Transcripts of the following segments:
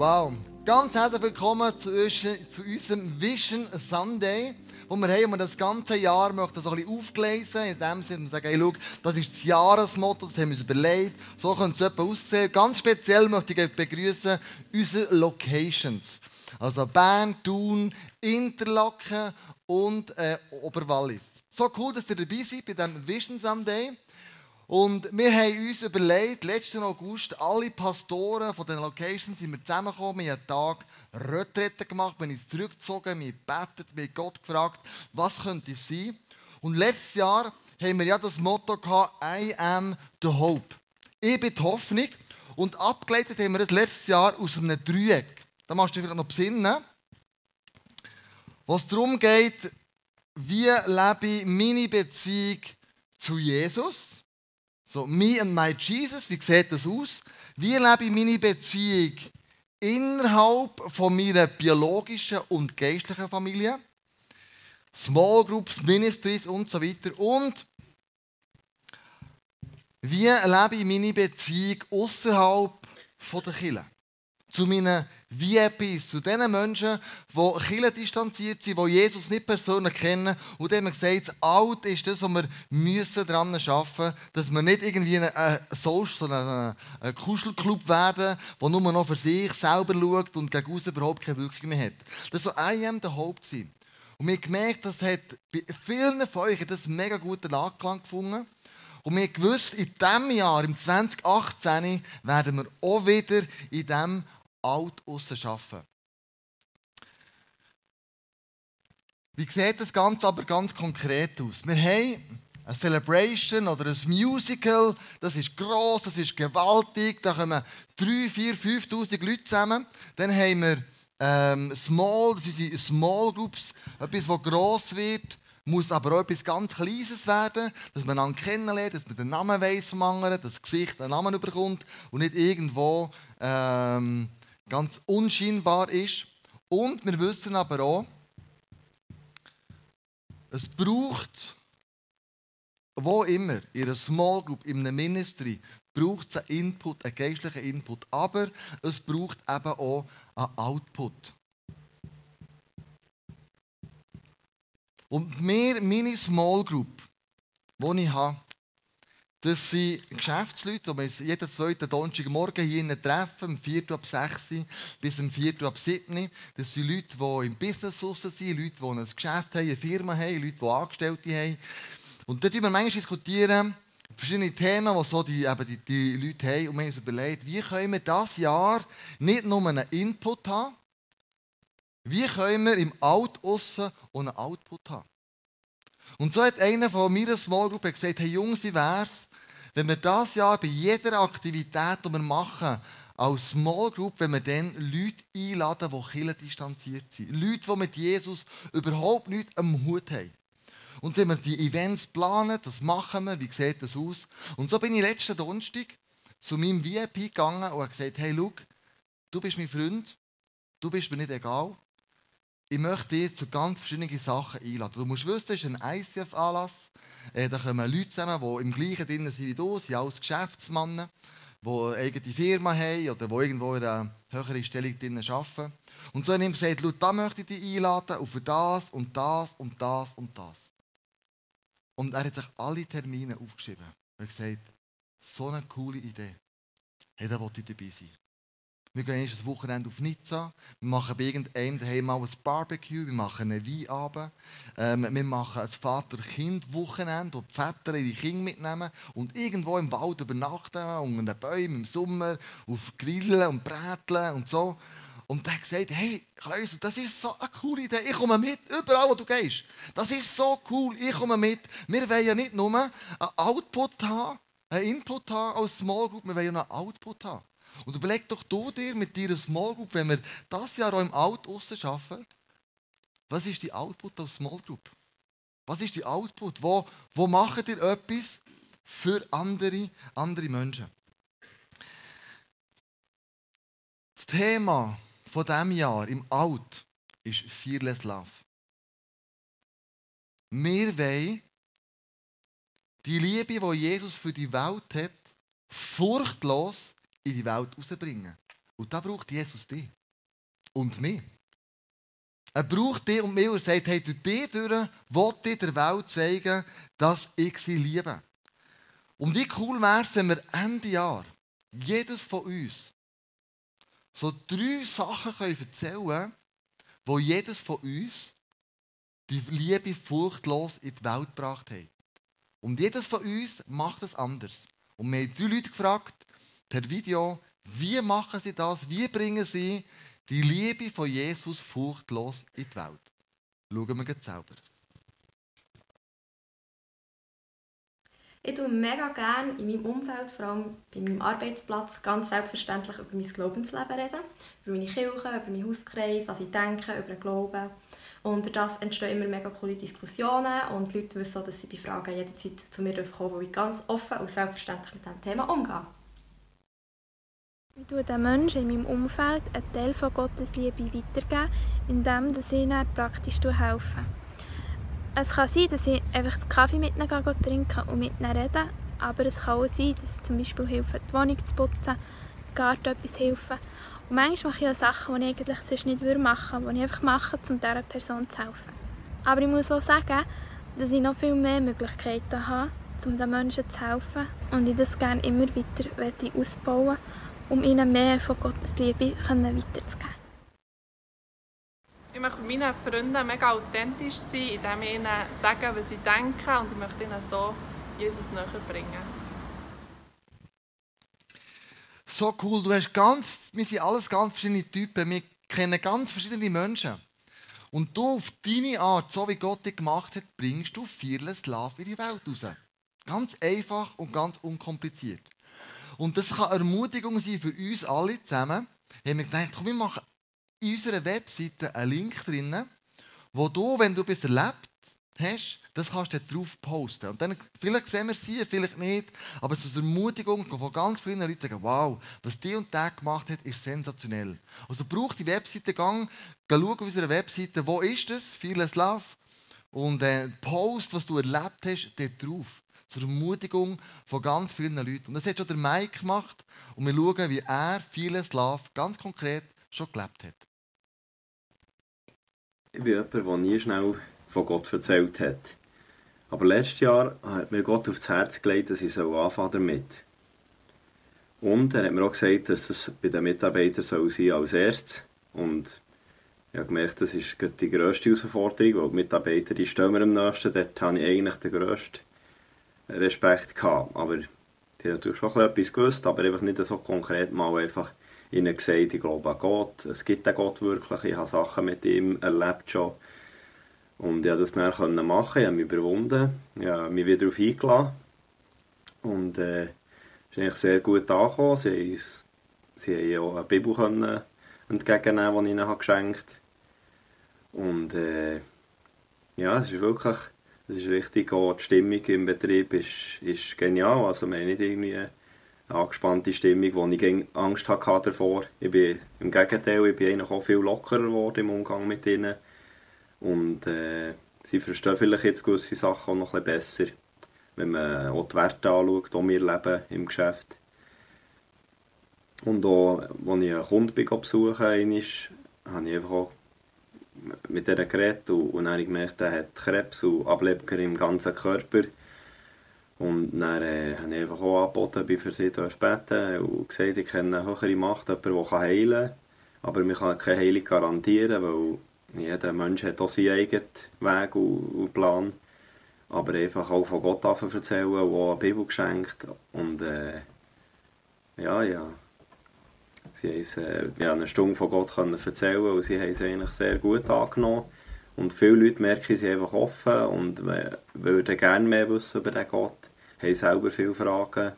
Wow, ganz herzlich willkommen zu, zu unserem Vision Sunday, wo wir haben, wir das ganze Jahr möchten so ein bisschen aufgelesen, in dem Sinne, wir sagen, hey, schau, das ist das Jahresmotto, das haben wir uns überlegt, so könnte es aussehen. Ganz speziell möchte ich begrüßen unsere Locations. Also Bern, Thun, Interlaken und äh, Oberwallis. So cool, dass ihr dabei seid bei diesem Vision Sunday. Und wir haben uns überlegt, letzten August, alle Pastoren von den Locations sind wir zusammengekommen, wir haben einen Tag Retrette gemacht, bin ich zurückgezogen, wir gebetet, wir Gott gefragt, was könnte es sein. Und letztes Jahr haben wir ja das Motto gehabt, I am the hope. Ich bin die Hoffnung. Und abgeleitet haben wir das letztes Jahr aus einem Dreieck. Da machst du vielleicht noch besinnen. Was darum geht, wie lebe ich meine Beziehung zu Jesus? So, me and my Jesus, wie sieht das aus? Wie lebe ich meine Beziehung innerhalb von meiner biologischen und geistlichen Familie? Small Groups, Ministries und so weiter. Und wie lebe ich meine Beziehung außerhalb der Kirche? Zu meinen VIPs, zu den Menschen, die Kirche distanziert sind, die Jesus nicht persönlich kennen und dem gesagt, das Alt ist das, was wir müssen daran arbeiten müssen, dass wir nicht irgendwie ein, Social, sondern ein, Kuschelclub werden, der nur noch für sich selber schaut und gegen uns überhaupt keine Wirkung mehr hat. Das war so I am der Haupt. Und wir haben gemerkt, das hat bei vielen von euch das mega guten Anklang gefunden. Und wir haben gewusst, in diesem Jahr, im 2018, werden wir auch wieder in diesem alt arbeiten. Wie sieht das Ganze aber ganz konkret aus? Wir haben eine Celebration oder ein Musical, das ist gross, das ist gewaltig, da kommen 3, 4, 5'000 Leute zusammen. Dann haben wir ähm, Small, das sind Small Groups, etwas, das gross wird, muss aber auch etwas ganz Kleines werden, dass man einander kennenlernt, dass man den Namen weiss vom anderen, dass das Gesicht einen Namen bekommt und nicht irgendwo ähm, ganz unscheinbar ist. Und wir wissen aber auch, es braucht, wo immer, in einer Small Group, in einem Ministry, braucht es einen Input, einen geistlichen Input. Aber es braucht eben auch einen Output. Und wir, meine Small Group, die ich habe, das sind Geschäftsleute, die wir jeden zweiten Donnerstagmorgen hier treffen, um 4 ab 6 bis um 4 ab 7. Das sind Leute, die im Business raus sind, Leute, die ein Geschäft haben, eine Firma haben, Leute, die Angestellte haben. Und dort diskutieren wir manchmal diskutieren, verschiedene Themen, die so die, eben die, die Leute haben. Und wir haben uns überlegt, wie können wir dieses Jahr nicht nur einen Input haben, wie können wir im Out aussen und einen Output haben. Und so hat einer von meiner Small Group gesagt, hey Jungs, wie wär's, wenn wir das Jahr bei jeder Aktivität, die wir machen, als Small Group, wenn wir dann Leute einladen, die Kirche distanziert sind. Leute, die mit Jesus überhaupt nichts am Hut haben. Und wenn wir die Events planen, das machen wir, wie sieht das aus? Und so bin ich letzten Donnerstag zu meinem VIP gegangen und habe gesagt, hey, schau, du bist mein Freund, du bist mir nicht egal. Ich möchte dich zu ganz verschiedenen Sachen einladen. Du musst wissen, es ist ein ICF-Anlass. Äh, da kommen Leute zusammen, die im gleichen drin sind wie du, sind alles Geschäftsmänner, die eine eigene Firma haben oder die irgendwo in einer höheren Stellung drin arbeiten. Und so hat er gesagt, da möchte ich dich einladen, und für das und das und das und das. Und er hat sich alle Termine aufgeschrieben. Hat gesagt, so eine coole Idee. Hey, da wollte ich dabei sein. Wir gehen erst ein Wochenende auf Nizza. Wir machen bei irgendeinem daheim mal ein Barbecue. Wir machen einen Weinabend. Ähm, wir machen ein Vater-Kind-Wochenende, wo die Väter ihre Kinder mitnehmen und irgendwo im Wald übernachten, unter den Bäumen im Sommer, auf Grillen und Bräteln und so. Und er hat gesagt, hey, Klaus, das ist so eine coole Idee. Ich komme mit, überall wo du gehst. Das ist so cool, ich komme mit. Wir wollen ja nicht nur einen Output haben, einen Input haben als Small Group, wir wollen ja einen Output haben. Und überleg doch du dir mit deiner Small Group, wenn wir das Jahr auch im Out arbeiten, was ist die Output aus Small Group? Was ist die Output? Wo, wo macht ihr etwas für andere, andere Menschen? Das Thema von diesem Jahr im Out ist Fearless Love. Wir wollen die Liebe, die Jesus für die Welt hat, furchtlos in die Welt rausbringen. Und da braucht Jesus dich. Und mich. Er braucht dich und mich und sagt, hey, durch dich durch will ich der Welt zeigen, dass ich sie liebe. Und wie cool wäre es, wenn wir Ende Jahr, jedes von uns, so drei Sachen können erzählen können, wo jedes von uns die Liebe furchtlos in die Welt gebracht hat. Und jedes von uns macht es anders. Und wir haben drei Leute gefragt, per Video, wie machen sie das? Wie bringen sie die Liebe von Jesus furchtlos in die Welt? Schauen wir jetzt selber. Ich tue mega gerne in meinem Umfeld, vor allem bei meinem Arbeitsplatz, ganz selbstverständlich über mein Glaubensleben reden. Über meine Kirche, über meinen Hauskreis, was ich denke, über den Glauben. Und das entstehen immer mega coole Diskussionen und die Leute wissen dass sie bei Fragen jederzeit zu mir kommen weil ich ganz offen und selbstverständlich mit diesem Thema umgehe. Ich tue den Menschen in meinem Umfeld einen Teil von Gottes Liebe weitergeben, indem ich ihnen praktisch helfe. Es kann sein, dass ich einfach den Kaffee mit ihnen trinken und mit ihnen reden, aber es kann auch sein, dass ich zum Beispiel helfe, die Wohnung zu putzen, im Garten etwas helfen. Und manchmal mache ich auch Sachen, die ich eigentlich sonst nicht machen würde, die ich einfach mache, um dieser Person zu helfen. Aber ich muss auch sagen, dass ich noch viel mehr Möglichkeiten habe, um den Menschen zu helfen und ich das gerne immer weiter ausbauen um ihnen mehr von Gottes Liebe weiterzugeben. Ich möchte meinen Freunden mega authentisch sein, indem ich ihnen sage, was ich denke und ich möchte ihnen so Jesus näher bringen. So cool, du hast ganz, wir sind alles ganz verschiedene Typen, wir kennen ganz verschiedene Menschen. Und du auf deine Art, so wie Gott dich gemacht hat, bringst du Fearless Love in die Welt raus. Ganz einfach und ganz unkompliziert. Und das kann Ermutigung sein für uns alle zusammen. Wir haben wir gedacht, komm, wir machen in unserer Webseite einen Link drin, wo du, wenn du etwas erlebt hast, das kannst du drauf posten. Und dann, vielleicht sehen wir sie, vielleicht nicht, aber es ist eine Ermutigung von ganz vielen Leuten, sagen, wow, was die und der gemacht hat, ist sensationell. Also braucht die Webseite, gang, schau auf unserer Webseite, wo ist das, Fearless Love, und äh, post, was du erlebt hast, dort drauf. Zur Ermutigung von ganz vielen Leuten. Und das hat schon der Mike gemacht und wir schauen, wie er Fearless Love ganz konkret schon gelebt hat. Ich bin jemand, der nie schnell von Gott erzählt hat. Aber letztes Jahr hat mir Gott aufs Herz gelegt, dass ich anfangen damit. Und er hat mir auch gesagt, dass es bei den Mitarbeitern soll sein als erstes. Und ich habe gemerkt, das ist die grösste Herausforderung, weil die Mitarbeiter die stehen mir am nächsten. Dort habe ich eigentlich den grössten Respekt gehabt. Aber die haben natürlich schon etwas gewusst, aber einfach nicht so konkret mal einfach ihnen gesagt, ich glaube an Gott, es gibt den Gott wirklich, ich habe Sachen mit ihm erlebt schon. Und ich konnte das dann machen, ich habe mich überwunden, ich habe mich wieder darauf eingeladen. Und äh, es ist eigentlich sehr gut angekommen. Sie, sie haben auch eine Bibel können entgegennehmen, die ich ihnen geschenkt habe. Und äh, ja, es ist wirklich, es ist richtig, auch die Stimmung im Betrieb ist, ist genial. Also wir haben nicht irgendwie angespannte Stimmung, wo ich Angst hatte davor. Ich bin, Im Gegenteil, ich bin auch viel lockerer geworden im Umgang mit ihnen. Und äh, sie verstehen vielleicht jetzt gewisse Sachen auch noch ein besser, wenn man auch die Werte anschaut, die wir leben im Geschäft. Und auch, als ich einen Kunden besuche, habe ich einfach auch mit dieser geredet und, und dann gemerkt, er hat Krebs und Ableger im ganzen Körper. Und dann äh, habe ich einfach auch angeboten, bin für sie beten und gesagt, ich kenne eine höhere Macht, jemanden, der heilen kann. Aber man kann keine Heilung garantieren, weil jeder Mensch hat auch seinen eigenen Weg und, Plan. Aber einfach auch von Gott erzählen und auch eine Bibel geschenkt. Und äh, ja, ja. Sie haben es, äh, ja, eine Stunde von Gott können erzählen und sie haben es eigentlich sehr gut angenommen. Und viele Leute merken, sie einfach offen und würden gerne mehr wissen über den Gott haben selber viele Fragen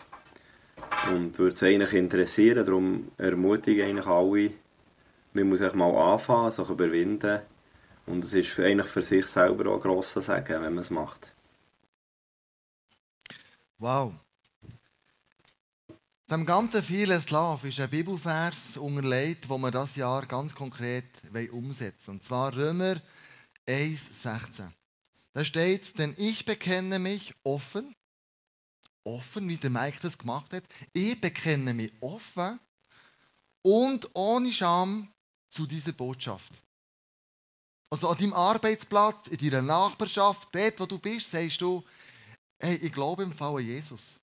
und würde es eigentlich interessieren. Darum ermutige ich eigentlich alle, man muss sich mal anfangen, sich überwinden. Und es ist eigentlich für sich selber auch ein grosser Segen, wenn man es macht. Wow. Dem ganzen vielen Slav ist ein Bibelvers unterlegt, wo wir das Jahr ganz konkret umsetzen wollen. Und zwar Römer 1,16. Da steht, denn ich bekenne mich offen offen, wie der Mike das gemacht hat. Ich bekenne mich offen und ohne Scham zu dieser Botschaft. Also an deinem Arbeitsplatz, in deiner Nachbarschaft, dort, wo du bist, sagst du, hey, ich glaube im Fall an Jesus.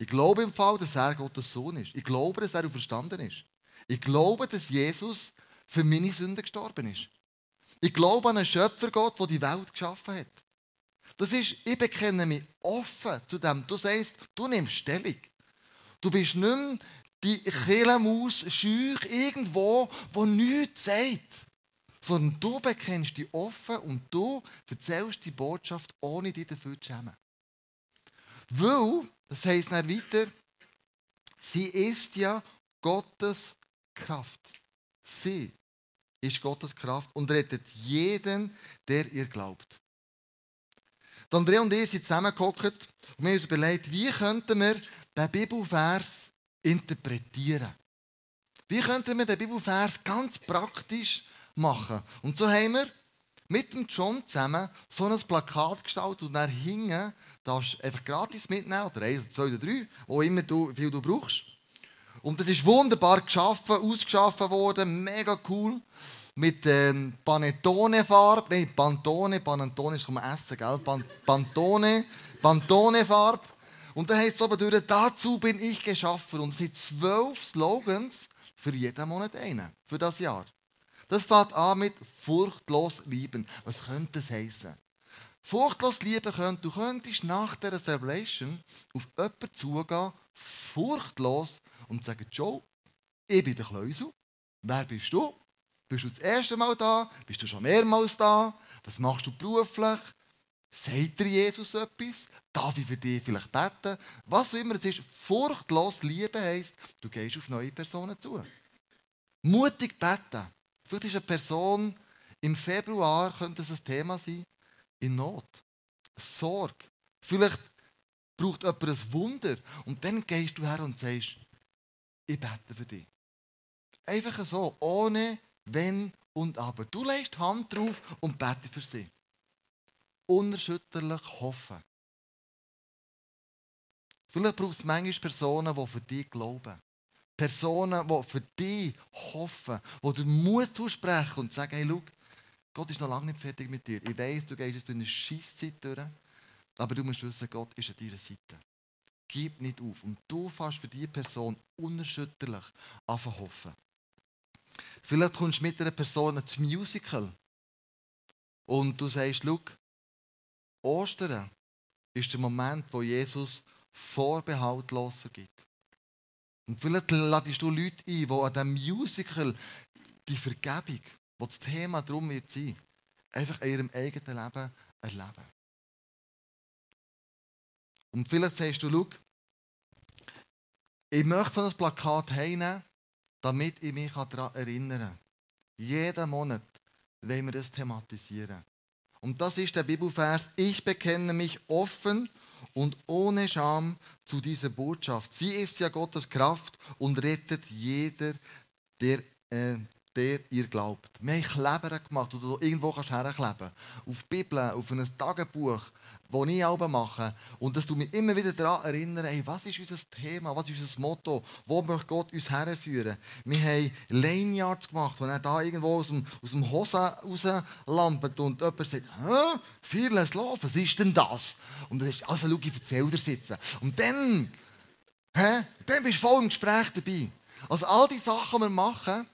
Ich glaube im Fall, dass er Gottes Sohn ist. Ich glaube, dass er verstanden ist. Ich glaube, dass Jesus für meine Sünden gestorben ist. Ich glaube an einen Schöpfergott, der die Welt geschaffen hat. Das ist, ich bekenne mich offen zu dem. Du sagst, du nimmst Stellung. Du bist nicht mehr die Kirchenmaus schüch irgendwo, wo nichts sagt. Sondern du bekennst dich offen und du erzählst die Botschaft, ohne dich dafür zu schämen. Weil, das heisst dann weiter, sie ist ja Gottes Kraft. Sie ist Gottes Kraft und rettet jeden, der ihr glaubt. Andrea und ich sind zusammengeguckt und wir haben uns überlegt, wie könnten wir den Bibelvers interpretieren. Wie könnten wir den Bibelvers ganz praktisch machen? Und so haben wir mit John zusammen so ein Plakat gestaltet und dann hingen darfst einfach gratis mitnehmen, oder eins, zwei oder drei, wo immer du, viel du brauchst. Und das ist wunderbar geschaffen, ausgeschaffen worden, mega cool. Mit ähm, Panettone-Farbe, nein, Pantone, Pantone ist zum Essen, gell? Pantone, Pantone-Farbe. Und dann heißt es oben durch, dazu bin ich geschaffen. Und es sind zwölf Slogans für jeden Monat einen, für das Jahr. Das fängt an mit furchtlos lieben. Was könnte das heißen? Furchtlos lieben könnt, du könntest nach der Celebration auf jemanden zugehen, furchtlos, und sagen, Joe, ich bin der Kleusel. Wer bist du? Bist du das erste Mal da? Bist du schon mehrmals da? Was machst du beruflich? Sagt dir Jesus etwas? Darf ich für dich vielleicht beten? Was auch immer es ist, furchtlos lieben heisst, du gehst auf neue Personen zu. Mutig beten. Vielleicht ist eine Person, im Februar könnte es ein Thema sein, in Not. Sorge. Vielleicht braucht jemand ein Wunder. Und dann gehst du her und sagst, ich bete für dich. Einfach so, ohne Wenn und Aber. Du legst Hand drauf und bete für sie. Unerschütterlich hoffen. Vielleicht braucht es manchmal Personen, die für dich glauben. Personen, die für dich hoffen, die dir Mut zusprechen und sagen, hey, schau, Gott ist noch lange nicht fertig mit dir. Ich weiß, du gehst jetzt durch eine Scheisszeit durch, aber du musst wissen, Gott ist an deiner Seite. Gib nicht auf. Und du fährst für diese Person unerschütterlich an hoffen. Vielleicht kommst du mit einer Person zum Musical und du sagst, schau, Ostern ist der Moment, wo Jesus vorbehaltlos vergibt. Und vielleicht ladest du Leute ein, die an diesem Musical die Vergebung wo das Thema darum wird sein, einfach in ihrem eigenen Leben erleben. Und vielleicht sagst du, schau, ich möchte so ein Plakat heimnehmen, damit ich mich daran erinnern kann. Jeden Monat wollen wir das thematisieren. Und das ist der Bibelvers, ich bekenne mich offen und ohne Scham zu dieser Botschaft. Sie ist ja Gottes Kraft und rettet jeder, der äh, der ihr glaubt. Wir haben Kleber gemacht, oder du irgendwo kannst herkleben Auf die Bibel, auf ein Tagebuch, das ich auch mache. Und dass du mich immer wieder daran erinnern, hey, was ist unser Thema, was ist unser Motto, wo möchte Gott uns herführen. Wir haben Lanyards gemacht, wo er da irgendwo aus dem, aus dem Hose rauslampt und jemand sagt, hä, Fearless Love, was ist denn das? Und dann ist, also schau, ich erzähle dir sitzen. Und dann, hä, dann bist du voll im Gespräch dabei. Also all die Sachen, die wir machen,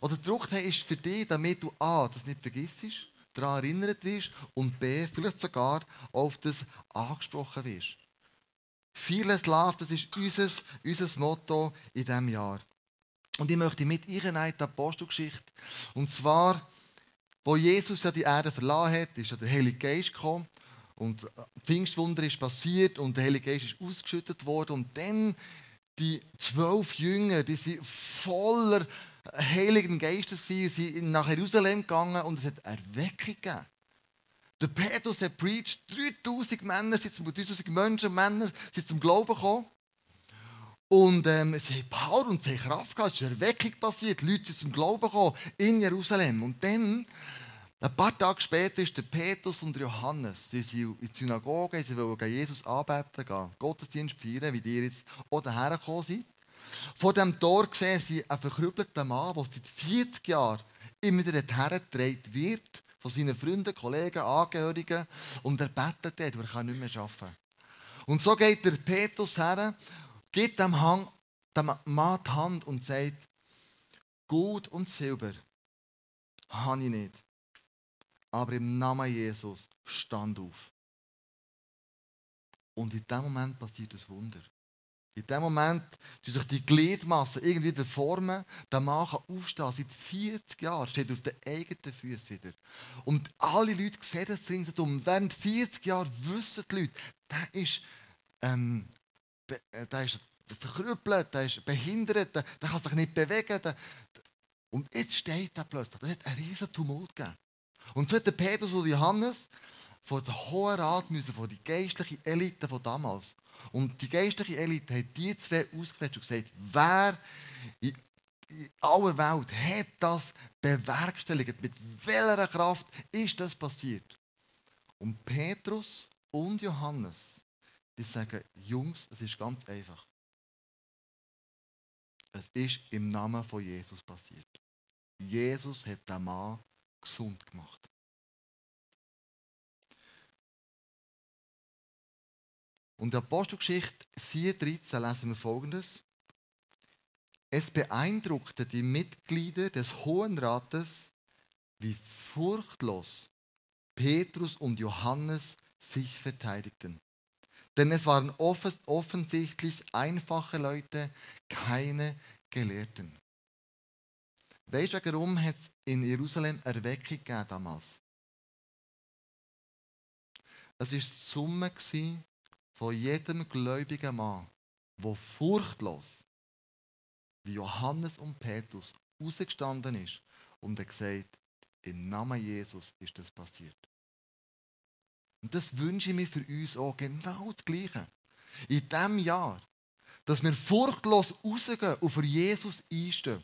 oder Druck haben, ist für dich, damit du A, das nicht vergisst, daran erinnert wirst und B, vielleicht sogar auf das angesprochen wirst. Vieles Love, das ist unser, unser Motto in diesem Jahr. Und ich möchte mit Ihnen die Apostelgeschichte. Und zwar, wo Jesus ja die Erde verlassen hat, ist ja der Heilige Geist gekommen. Und Pfingstwunder ist passiert und der Heilige Geist ist ausgeschüttet worden. Und dann die zwölf Jünger, die sind voller Heiligen Geistes und sind nach Jerusalem gegangen und es hat Erweckung gegeben. Der Petrus hat preached, 3000 Männer, 3000 Menschen, Männer sind zum Glauben gekommen. Und ähm, sie haben Power und haben Kraft gehabt, es ist Erweckung passiert, die Leute sind zum Glauben gekommen in Jerusalem. Und dann, ein paar Tage später, ist der Petrus und Johannes, sie sind in die Synagoge, sie wollen Jesus anbeten, gehen, Gottesdienst feiern, wie die jetzt auch daher gekommen sind. Vor dem Tor sehen sie einen verkrüppelten Mann, der seit 40 Jahren immer wieder hergetragen wird von seinen Freunden, Kollegen, Angehörigen und er betet dort, er kann nicht mehr arbeiten. Und so geht der Petrus her, gibt dem, Hang, dem Mann die Hand und sagt, Gut und Silber habe ich nicht, aber im Namen Jesus stand auf. Und in dem Moment passiert das Wunder. In dem Moment tun sich die Gliedmassen irgendwie formen. Der Mann kann aufstehen. Seit 40 Jahren steht er auf den eigenen Füßen wieder. Und alle Leute sehen das ringsherum. Während 40 Jahren wissen die Leute, der ist, ähm, äh, der ist verkrüppelt, der ist behindert, der, der kann sich nicht bewegen. Der, und jetzt steht er plötzlich. Da hat einen riesen Tumult gegeben. Und so hat der Petrus und Johannes von der Hohen Rat müssen, von der geistlichen Elite von damals. Und die geistliche Elite hat die zwei ausgewählt und gesagt, wer in, aller Welt hat das bewerkstelligt? Mit welcher Kraft ist das passiert? Und Petrus und Johannes, die sagen, Jungs, es ist ganz einfach. Es ist im Namen von Jesus passiert. Jesus hat den Mann gesund gemacht. Und in Apostelgeschichte 4,13 lesen wir folgendes. Es beeindruckte die Mitglieder des Hohen Rates, wie furchtlos Petrus und Johannes sich verteidigten. Denn es waren offensichtlich einfache Leute, keine Gelehrten. Weißt du, warum hat es in Jerusalem Erweckung gegeben damals? Es war die Summe von jedem gläubigen Mann, der furchtlos, wie Johannes und Petrus, rausgestanden ist und er gesagt, im Namen Jesus ist das passiert. Und das wünsche ich mir für uns auch genau das Gleiche. In diesem Jahr, dass wir furchtlos rausgehen und für Jesus einstehen.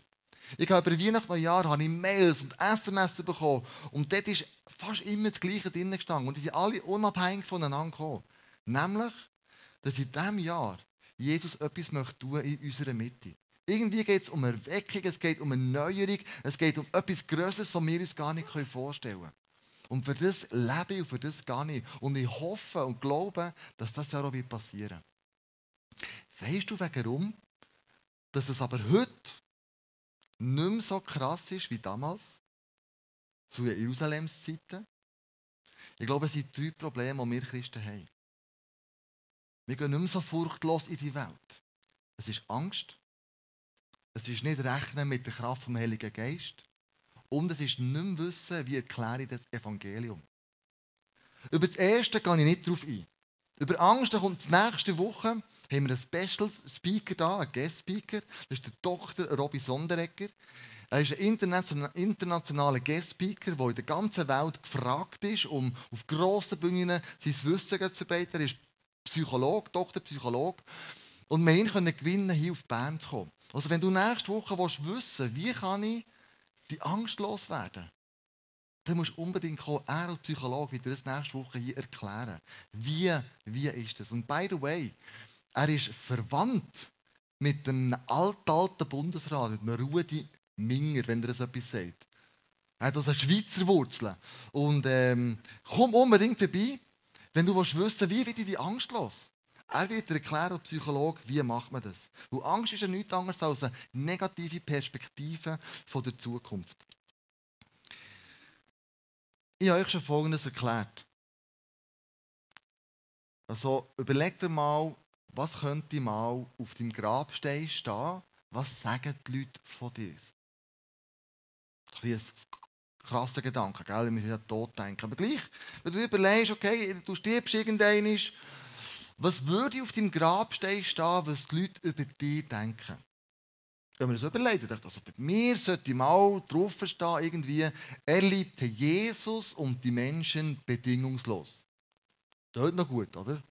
Ich habe über Weihnachten und Jahr habe ich Mails und SMS bekommen und dort ist fast immer das Gleiche drin gestanden. Und die sind alle unabhängig voneinander gekommen. Nämlich, dass in diesem Jahr Jesus etwas möchte in unserer Mitte. Irgendwie geht es um Erweckung, es geht um eine Neuerung, es geht um etwas Größeres, was wir uns gar nicht vorstellen können. Und für das lebe ich und für das gar nicht. Und ich hoffe und glaube, dass das ja auch passieren wird. Weißt du, warum? Dass es aber heute nicht mehr so krass ist wie damals, zu Jerusalems Zeiten. Ich glaube, es sind drei Probleme, die wir Christen haben. Wir gehen nicht mehr so furchtlos in die Welt. Es ist Angst. Es ist nicht Rechnen mit der Kraft vom Heiligen Geist. Und es ist nicht mehr Wissen, wie erkläre ich das Evangelium. Über das Erste gehe ich nicht darauf ein. Über Angst kommt nächste Woche haben wir einen Special Speaker da, einen Guest Speaker. Das ist der Dr. Robby Sonderegger. Er ist ein internationaler Guest Speaker, der in der ganzen Welt gefragt ist, um auf grossen Bühnen sein Wissen zu verbreiten. Er ist Psychologe, Doktor Psychologe. Und wir können gewinnen, hier auf Bern zu kommen. Also wenn du nächste Woche willst wissen wie kann ich die Angst loswerden, dann musst du unbedingt kommen, er als Psychologe wird dir das nächste Woche hier erklären. Wie, wie ist das? Und by the way, er ist verwandt mit dem alten, alten Bundesrat, mit dem Rudi Minger, wenn er so etwas sagt. Er hat also Schweizer Wurzeln. Und ähm, komm unbedingt vorbei. Wenn du willst wissen wie wird die Angst los? Er wird dir erklären, als Psychologe, wie macht man das. Weil Angst ist ja nichts anderes als eine negative Perspektive von der Zukunft. Ich habe euch schon Folgendes erklärt. Also überleg dir mal, was könnte mal auf deinem Grabstein stehen? Was sagen die Leute von dir? Ein krasser Gedanke, gell? wir müssen ja tot denken. Aber gleich, wenn du überlegst, okay, du stirbst irgendwann, was würde auf deinem Grabstein stehen, was die Leute über dich denken? Wenn man das überlegt, also bei mir sollte mal drauf stehen, irgendwie, er liebte Jesus und die Menschen bedingungslos. Das ist noch gut, oder?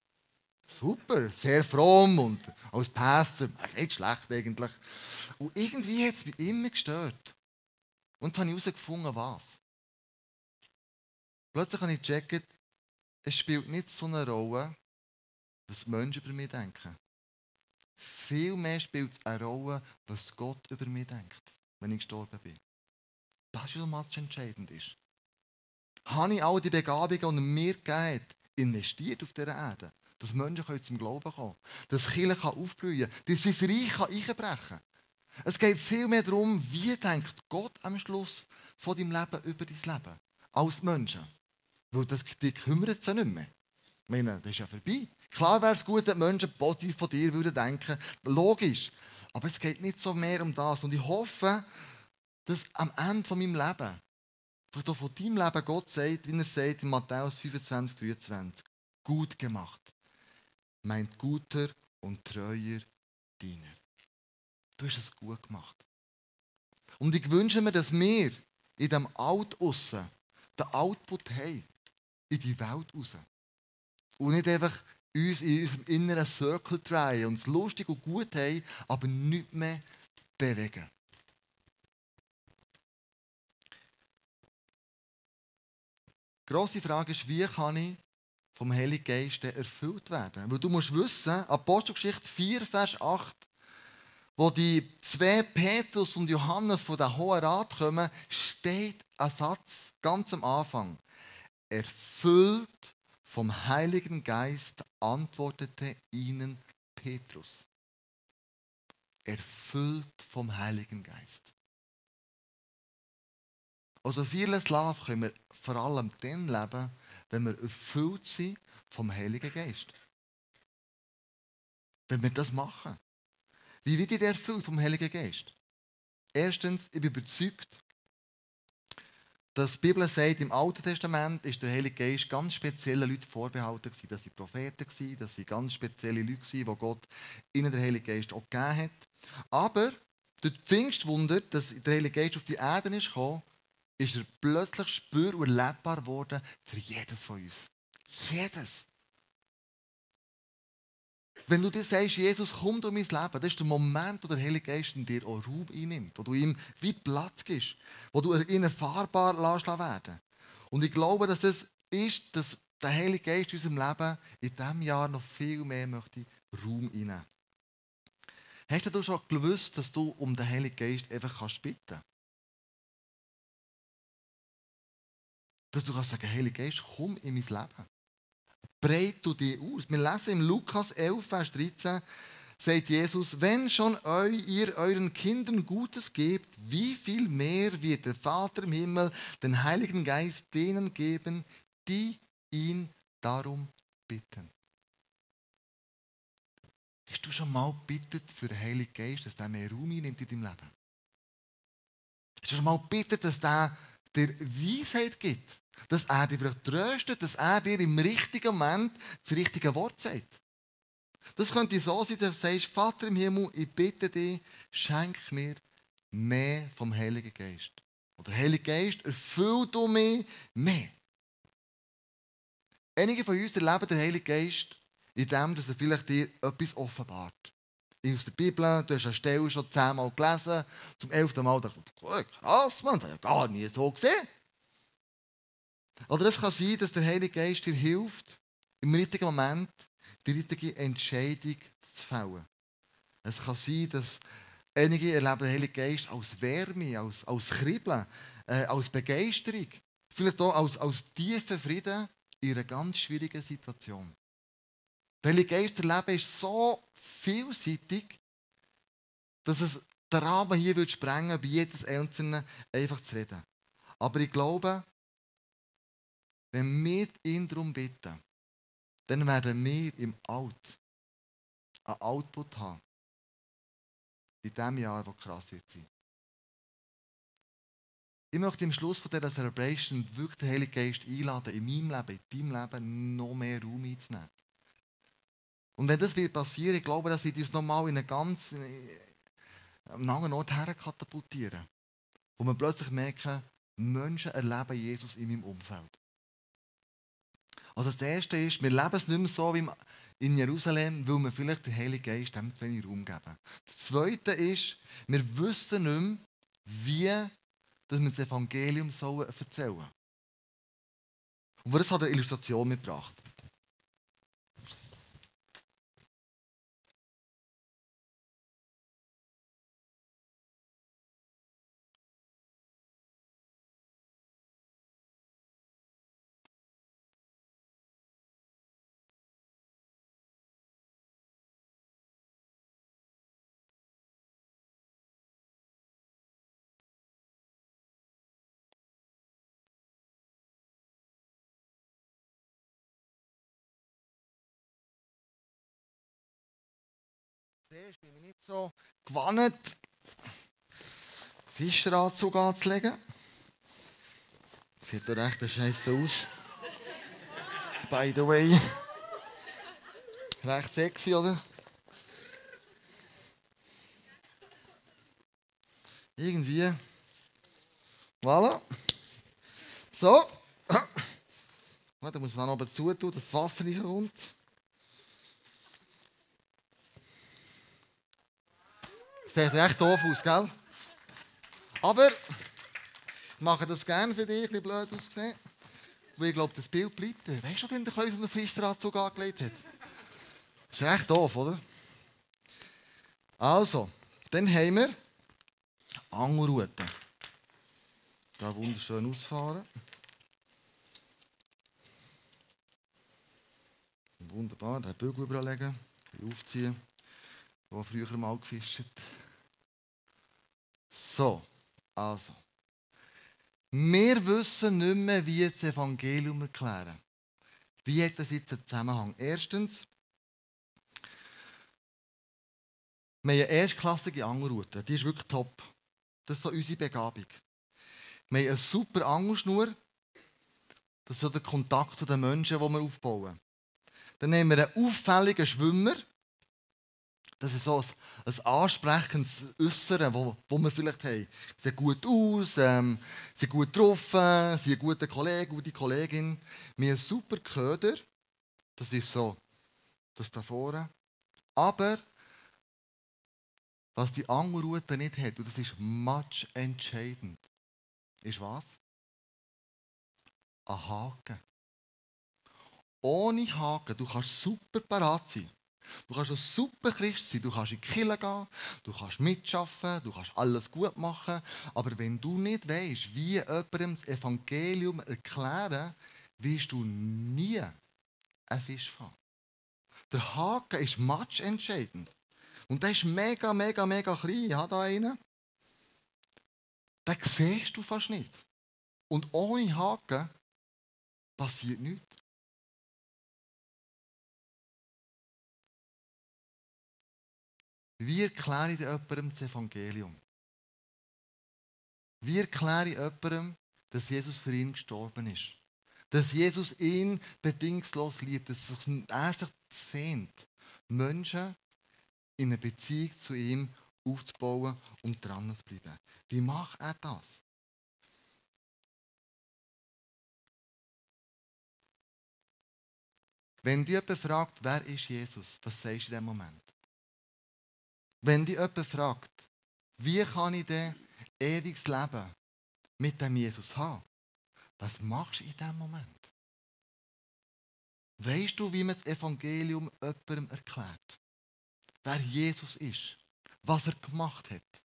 Super, sehr fromm und als Pastor, nicht schlecht eigentlich. Und irgendwie hat es mich immer gestört. Und dann habe ich herausgefunden, was. Plötzlich habe ich gecheckt, es spielt nicht so eine Rolle, was Menschen über mich denken. Vielmehr spielt es eine Rolle, was Gott über mich denkt, wenn ich gestorben bin. Das ist, was entscheidend ist. Habe ich all die Begabungen, die mir gegeben investiert auf dieser Erde? Dass Menschen zum Glauben kommen können. Dass Kirche aufblühen kann. Dass sein Reich einbrechen kann. Es geht vielmehr darum, wie denkt Gott am Schluss von deinem Leben über dein Leben. Als Menschen. Weil das, die kümmert es ja nicht mehr. Ich meine, das ist ja vorbei. Klar wäre es gut, wenn Menschen positiv von dir würden denken Logisch. Aber es geht nicht so mehr um das. Und ich hoffe, dass am Ende von meinem Leben, vielleicht auch von deinem Leben, Gott sagt, wie er sagt in Matthäus 25, 23, gut gemacht. Mein guter und treuer Diener. Du hast es gut gemacht. Und ich wünsche mir, dass wir in diesem Alt aussen den Output haben. In die Welt raus. Und nicht einfach uns in unserem inneren Circle drehen und es lustig und gut haben, aber nichts mehr bewegen. Die grosse Frage ist, wie kann ich vom Heiligen Geist erfüllt werden? Weil du musst wissen, Apostelgeschichte 4, Vers 8, wo die zwei Petrus und Johannes von der Hohen Rat kommen, steht ein Satz ganz am Anfang. Erfüllt vom Heiligen Geist antwortete ihnen Petrus. Erfüllt vom Heiligen Geist. Also vieles Leben können wir vor allem dann leben, wenn wir erfüllt sind vom Heiligen Geist. Wenn wir das machen. Wie wird ihr erfüllt vom Heiligen Geist? Erstens, ich bin überzeugt, dass die Bibel sagt, im Alten Testament ist der Heilige Geist ganz speziellen Leuten vorbehalten gewesen. Das waren Propheten, gewesen, das waren ganz spezielle Leute, gewesen, die Gott ihnen den Heiligen Geist auch gegeben hat. Aber durch die Pfingstwunder, dass der Heilige Geist auf die Erde ist gekommen, ist er plötzlich spür- und erlebbar geworden für jedes von uns. Jedes. Wenn du dir sagst, Jesus, komm in mein Leben, das ist der Moment, wo der Heilige Geist in dir auch Raum einnimmt, wo du ihm wie Platz gibst, wo du ihn erfahrbar lässt werden. Und ich glaube, dass das ist, dass der Heilige Geist in unserem Leben in diesem Jahr noch viel mehr möchte Raum einnehmen. Hast du schon gewusst, dass du um den Heiligen Geist einfach kannst bitten kannst? Dass du kannst sagen, Heilige Geist, komm in mein Leben breit du dich aus. Wir lesen im Lukas 11, Vers 13, sagt Jesus, wenn schon eu, ihr euren Kindern Gutes gebt, wie viel mehr wird der Vater im Himmel den Heiligen Geist denen geben, die ihn darum bitten. Hast du schon mal bittet für den Heiligen Geist, dass der mehr Raum einnimmt in deinem Leben? Hast du schon mal bittet, dass der dir Weisheit gibt? Dass er dich vielleicht tröstet, dass er dir im richtigen Moment das richtige Wort sagt. Das könnte so sein, dass du sagst, Vater im Himmel, ich bitte dich, schenk mir mehr vom Heiligen Geist. Oder Heiliger Geist, erfüll du mich mehr. Einige von uns erleben den Heiligen Geist in dem, dass er vielleicht dir etwas offenbart. Aus der Bibel, du hast eine Stelle schon zehnmal gelesen, zum elften Mal dachte ich, krass, man, das habe ich gar nie so gesehen. Oder es kann sein, dass der Heilige Geist dir hilft, im richtigen Moment die richtige Entscheidung zu fällen. Es kann sein, dass einige erleben den Heiligen Geist als Wärme, als, als Kribbeln, äh, als Begeisterung, vielleicht auch als, als tiefen Frieden in einer ganz schwierigen Situation. Der Heilige Geist erleben ist so vielseitig, dass es den Rahmen hier würde sprengen, bei jedes Einzelne einfach zu reden. Aber ich glaube, wenn wir ihn darum bitten, dann werden wir im Alt einen Output haben. In dem Jahr, wo krass wird sein. Ich möchte am Schluss von dieser Celebration wirklich den Heiligen Geist einladen, in meinem Leben, in deinem Leben noch mehr Raum einzunehmen. Und wenn das wird passieren, ich glaube, das wird uns nochmal in einen ganz äh, anderen Ort herkatapultieren. Wo wir plötzlich merken, Menschen erleben Jesus in meinem Umfeld. Also das Erste ist, wir leben es nicht mehr so wie in Jerusalem, weil wir vielleicht den Heiligen Geist dem wenig Raum geben. Das Zweite ist, wir wissen nicht mehr, wie dass wir das Evangelium erzählen sollen. Und das hat eine Illustration mitgebracht. Zuerst bin ich nicht so gewannet, Fischeranzug anzulegen. Sieht doch recht bescheissen aus. By the way. Recht sexy, oder? Irgendwie. Voilà. So. Da muss man noch zu tun, dass das Wasser nicht kommt. Sieht recht doof aus, gell? Aber ich mache das gerne für dich, ein blöd ausgesehen. Weil ich glaube, das Bild bleibt. Weißt du, wenn der Kleus einen Fischeranzug angelegt hat? Ist recht doof, oder? Also, dann haben wir Angelroute. Da wunderschön ausfahren. Wunderbar, den Bügel überlegen, aufziehen, wo früher mal gefischt. So, also. Wir wissen nicht mehr, wie das Evangelium erklären. Wie hat das jetzt einen Zusammenhang? Erstens, wir haben eine erstklassige Angelroute. Die ist wirklich top. Das ist so unsere Begabung. Wir haben eine super Angelschnur. Das ist so der Kontakt zu den Menschen, den wir aufbauen. Dann haben wir einen auffälligen Schwimmer. Das ist so ein, ein ansprechendes Äußeren, wo, wo wir vielleicht haben. Sie sehen gut aus, ähm, sind gut getroffen, sind ein guter Kollege, gute Kollegin. Wir haben super Köder. Das ist so, das da vorne. Aber was die Angelroute nicht hat, und das ist much entscheidend, ist was? Ein Haken. Ohne Haken, du kannst super parat sein. Du kannst ein super Christ sein, du kannst in die Kirche gehen, du kannst mitschaffen, du kannst alles gut machen. Aber wenn du nicht weißt, wie jemandem das Evangelium erklären, wirst du nie einen Fisch fangen. Der Haken ist matchentscheidend. Und der ist mega, mega, mega klein. Ich habe da einen. Den siehst du fast nicht. Und ohne Haken passiert nichts. Wie erkläre ich jemandem das Evangelium? Wie erkläre ich jemandem, dass Jesus für ihn gestorben ist? Dass Jesus ihn bedingungslos liebt, dass er sich sehnt, Menschen in eine Beziehung zu ihm aufzubauen und dran zu bleiben. Wie macht er das? Wenn dich jemand fragt, wer ist Jesus, was sagst du in dem Moment? Wenn dich jemand fragt, wie kann ich denn ewiges Leben mit dem Jesus haben, was machst du in diesem Moment? Weißt du, wie man das Evangelium jemandem erklärt? Wer Jesus ist, was er gemacht hat?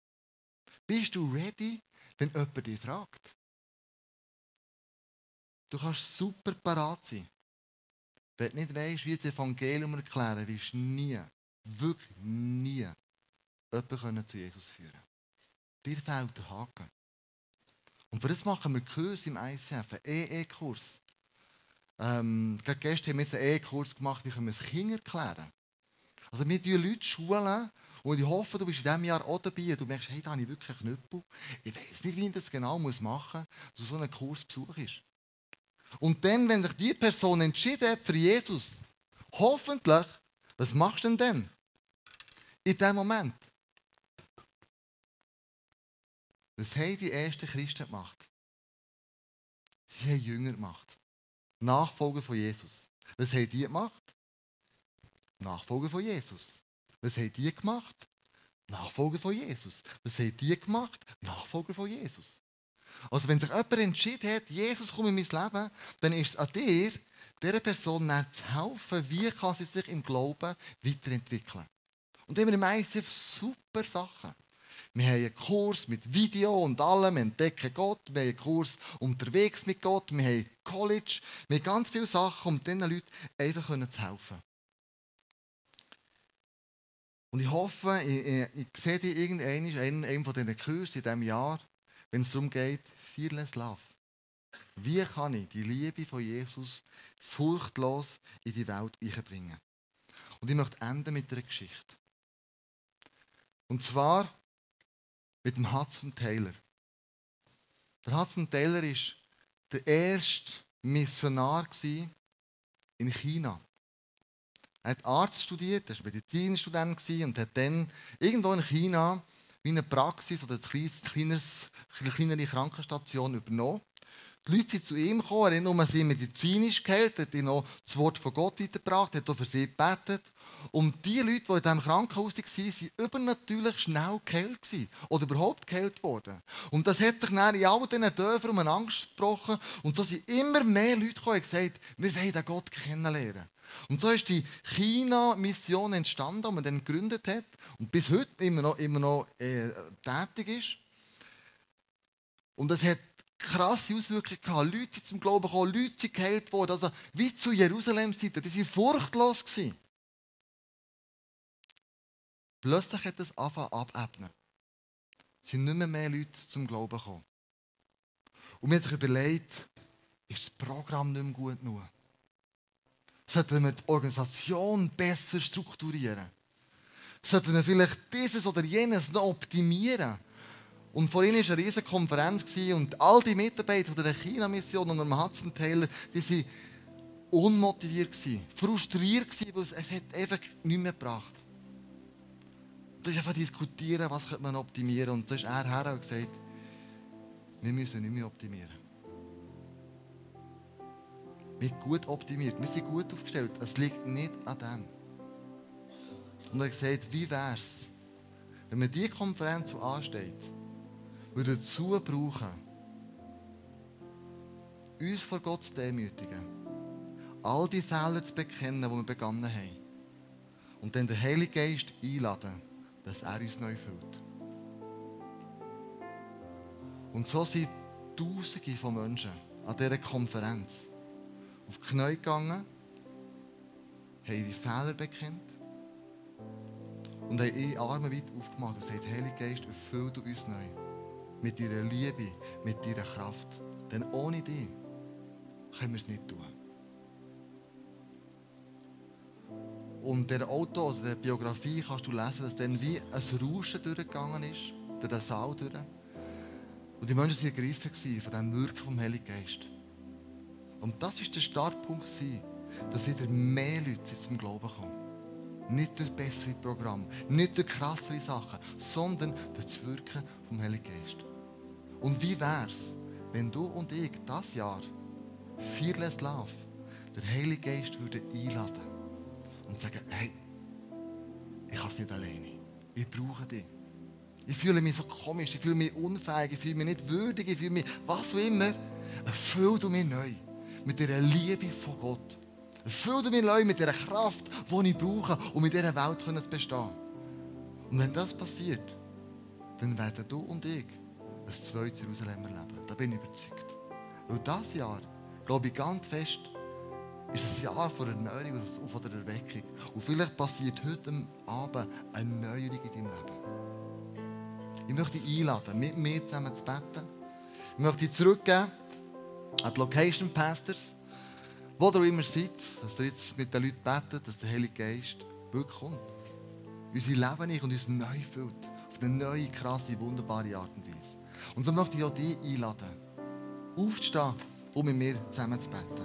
Bist du ready, wenn jemand dich fragt? Du kannst super parat sein. Wenn du nicht weißt, wie das Evangelium erklären, du nie, wirklich nie, jemanden zu Jesus führen. Dir fehlt der Haken. Und für das machen wir Kurs im ICF, einen EE-Kurs. Ähm, gestern haben wir einen EE-Kurs gemacht, wie können wir es Kindern erklären. Also wir schulen Leute schulen und ich hoffe, du bist in diesem Jahr auch dabei und du merkst, hey, da habe ich wirklich einen Knüppel. Ich weiß nicht, wie ich das genau machen muss, dass du so einen Kurs besuchst. Und dann, wenn sich die Person entschieden hat für Jesus, hoffentlich, was machst du denn dann? In diesem Moment. Was haben die ersten Christen gemacht? Sie haben Jünger gemacht. Nachfolger von Jesus. Was haben die gemacht? Nachfolger von Jesus. Was haben die gemacht? Nachfolger von Jesus. Was haben die gemacht? Nachfolger von Jesus. Also wenn sich jemand entschieden hat, Jesus kommt in mein Leben, dann ist es an dir, dieser Person zu helfen, wie kann sie sich im Glauben weiterentwickeln. Und immer im ICF super Sachen. Wir haben einen Kurs mit Video und allem, wir entdecken Gott, wir haben einen Kurs unterwegs mit Gott, wir haben College, wir haben ganz viele Sachen, um diesen Leuten einfach zu helfen. Und ich hoffe, ich, ich, ich sehe dich irgendwann in einem von diesen Kursen in diesem Jahr, wenn es darum geht, Fearless Love. Wie kann ich die Liebe von Jesus furchtlos in die Welt bringen? Und ich möchte enden mit einer Geschichte. Und zwar mit dem Hudson Taylor. Der Hudson Taylor war der erste Missionar in China. Er hat Arzt studiert, er war Medizinstudent und hat dann irgendwo in China wie eine Praxis oder eine kleinere Krankenstation übernommen. Die Leute sind zu ihm gekommen, er hat nur sie medizinisch geheilt, hat ihnen noch das Wort von Gott weitergebracht, hat auch für sie gebetet. Und die Leute, die in diesem Krankenhaus waren, waren übernatürlich schnell geheilt oder überhaupt geheilt worden. Und das hat sich dann in all diesen Dörfern um eine Angst gebrochen. Und so sind immer mehr Leute gekommen und gesagt, wir wollen den Gott kennenlernen. Und so ist die China-Mission entstanden, die man dann gegründet hat und bis heute immer noch, immer noch äh, tätig ist. Und es hat krasse Auswirkungen gehabt. Leute sind zum Glauben gekommen, Leute sind geheilt worden. Also, wie zu Jerusalem-Zeiten, die waren furchtlos. Gewesen. Plötzlich hat es angefangen abebnen. Es sind nicht mehr, mehr Leute zum Glauben gekommen. Und wir haben sich überlegt, ist das Programm nicht mehr gut genug? Sollten wir die Organisation besser strukturieren? Sollten wir vielleicht dieses oder jenes noch optimieren? Und vor ihnen war eine riesige Konferenz und all die Mitarbeiter der China-Mission und dem Hudson Taylor, die waren unmotiviert, frustriert, weil es einfach nichts mehr gebracht Du hast einfach diskutieren, was könnte man optimieren. Und da ist er her und gesagt, wir müssen nicht mehr optimieren. Wir sind gut optimiert, wir sind gut aufgestellt. Es liegt nicht an dem. Und er hat gesagt, wie wäre es, wenn wir diese Konferenz, die ansteht, wir dazu brauchen, uns vor Gott zu demütigen, all die Fehler zu bekennen, die wir begonnen haben, und dann den Heiligen Geist einladen, dass er uns neu füllt. Und so sind Tausende von Menschen an dieser Konferenz auf die Knie gegangen, haben ihre Fehler bekennt und haben ihre Arme weit aufgemacht und gesagt, Heiliger Geist, erfüll du uns neu. Mit deiner Liebe, mit deiner Kraft. Denn ohne dich können wir es nicht tun. Und der Auto, also der Biografie, kannst du lesen, dass dann wie ein Rauschen durchgegangen ist, durch den Saal durch. Und die Menschen waren ergriffen von dem Wirken vom Heiligen Geist. Und das war der Startpunkt, dass wieder mehr Leute zum Glauben kommen. Nicht durch bessere Programme, nicht durch krassere Sachen, sondern durch das Wirken vom Heiligen Geist. Und wie wäre es, wenn du und ich das Jahr Fearless Love der Heilige Geist würde einladen und sagen, hey, ich kann es nicht alleine. Ich brauche dich. Ich fühle mich so komisch, ich fühle mich unfähig, ich fühle mich nicht würdig, ich fühle mich was auch immer. Erfüll du mich neu mit dieser Liebe von Gott. Erfüll du mich neu mit dieser Kraft, die ich brauche, um in dieser Welt zu bestehen. Und wenn das passiert, dann werden du und ich ein zweites Jerusalem erleben. Da bin ich überzeugt. Weil dieses Jahr, glaube ich ganz fest, ist ein Jahr von Erneuerung und von der Erweckung. Und vielleicht passiert heute Abend eine Erneuerung in deinem Leben. Ich möchte dich einladen, mit mir zusammen zu beten. Ich möchte dich zurückgeben an die Location Pastors, wo ihr immer seid, dass ihr jetzt mit den Leuten betet, dass der Heilige Geist wirklich kommt. Unser Leben nicht und uns neu füllt. Auf eine neue, krasse, wunderbare Art und. Und so möchte ich auch dich einladen, aufzustehen um mit mir zusammen zu beten.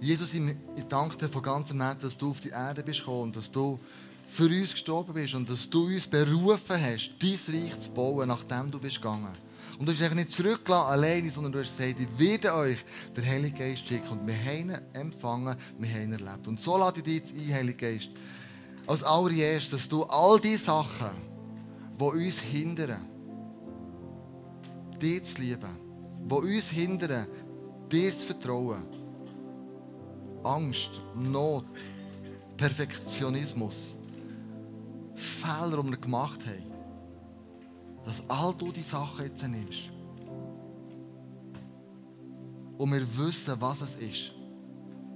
Jesus, ich danke dir von ganzem Herzen, dass du auf die Erde bist gekommen und dass du für uns gestorben bist und dass du uns berufen hast, dein Reich zu bauen, nachdem du bist gegangen. Und du hast dich nicht zurückgelassen alleine, sondern du hast gesagt, ich werde euch den Heiligen Geist schicken. Und wir haben ihn empfangen, wir haben ihn erlebt. Und so lade ich dich ein, Heiliger Geist, als allererstes, dass du all die Sachen, die uns hindern, dir zu lieben, die uns hindern, dir zu vertrauen, Angst, Not, Perfektionismus, Fehler, die wir gemacht haben, dass all du die Sachen jetzt nimmst. Und wir wissen, was es ist.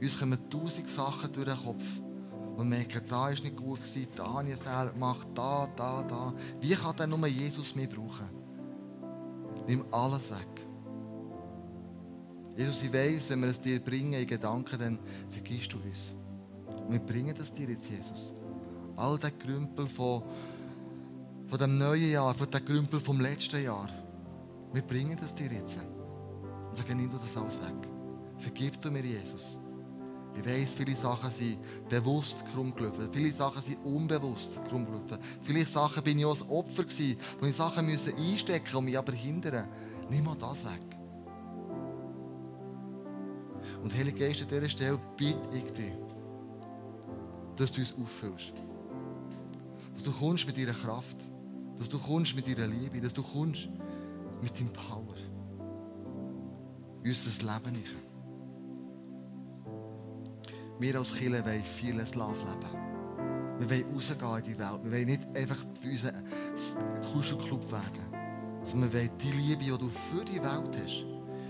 Uns kommen tausend Sachen durch den Kopf. Und merken, da ist nicht gut da habe ich Fehler gemacht, da, da, da. Wie kann denn nur Jesus mich brauchen? Nimm alles weg. Jesus, ich weiss, wenn wir es dir bringen in Gedanken, dann vergisst du uns. Und wir bringen das dir jetzt, Jesus. All der Grümpel von, von dem neuen Jahr, von dem Grümpel vom letzten Jahr. Wir bringen das dir jetzt. Und sagen, nimm du das alles weg. Vergib du mir, Jesus. Ich weiss, viele Sachen sind bewusst herumgelaufen. Viele Sachen sind unbewusst herumgelaufen. Viele Sachen bin ich auch ein Opfer gewesen, wo ich Sachen müssen einstecken und mich aber hindern. Nimm mal das weg. Und Heilige Geist, an dieser Stelle bitte ich dich, dass du uns auffüllst. Dass du kommst mit deiner Kraft. Dass du kommst mit deiner Liebe. Dass du kommst mit deinem Power. Unser Leben nicht. Wir als Kirche wollen vieles leben. Wir wollen rausgehen in die Welt. Wir wollen nicht einfach für unseren Kuschelclub werden. Sondern wir wollen die Liebe, die du für die Welt hast,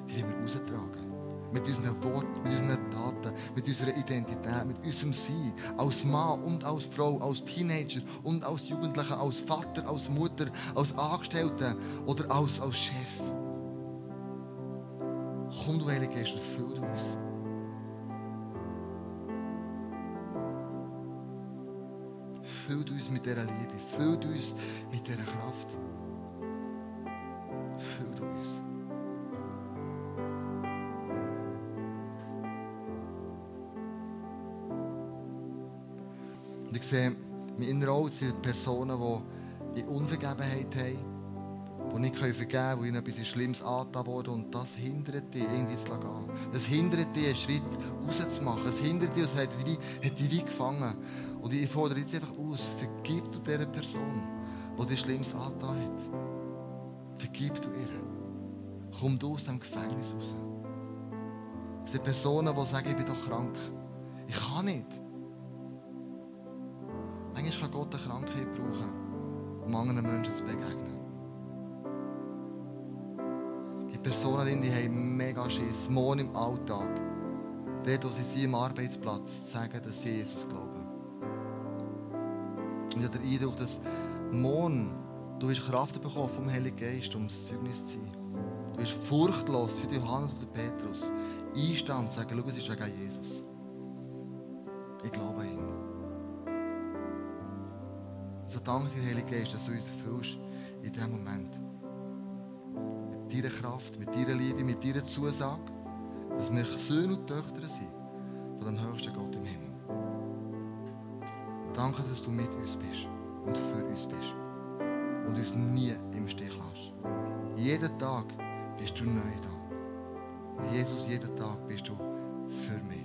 die wir raustragen. Mit unseren Worten, mit unseren Taten, mit unserer Identität, mit unserem Sein. Als Mann und als Frau, als Teenager und als Jugendlicher, als Vater, als Mutter, als Angestellter oder als, als Chef. Komm, du Heilige Geist, erfüll uns. Füllt uns mit dieser Liebe, füllt uns mit dieser Kraft. Sehe, mein innerer Auge sind Personen, die Unvergebenheit haben, die nicht vergeben können, die ihnen etwas Schlimmes angetan wurde. Und das hindert dich, irgendwie zu gehen. Das hindert dich, einen Schritt rauszumachen. Es hindert dich, und hat dich, hat dich wie gefangen. Und ich fordere jetzt einfach aus, vergib du dieser Person, die dir Schlimmes angetan hat. Vergib du ihr. Komm du aus dem Gefängnis raus. Es sind Personen, die sagen, ich bin doch krank. Ich kann nicht. Manchmal kann Gott eine Krankheit brauchen, um anderen Menschen zu begegnen. Die Personen, die haben mega Schiss, morgen im Alltag, dort, wo sie sind, am Arbeitsplatz, sagen, dass sie Jesus glauben. Und ich habe den Eindruck, dass morgen du hast Kraft bekommen vom Heiligen Geist, um das Zeugnis zu sein. Du bist furchtlos für Johannes oder Petrus. Einstehen und sagen, schau, es ist wegen Jesus. Ich glaube an ihn. So danke dir, Heilige Geist, dass du uns erfüllst in diesem Moment. Mit deiner Kraft, mit deiner Liebe, mit deiner Zusage, dass wir Söhne und Töchter sind von dem höchsten Gott im Himmel. Danke, dass du mit uns bist und für uns bist und uns nie im Stich lässt. Jeden Tag bist du neu da. Und Jesus, jeden Tag bist du für mich.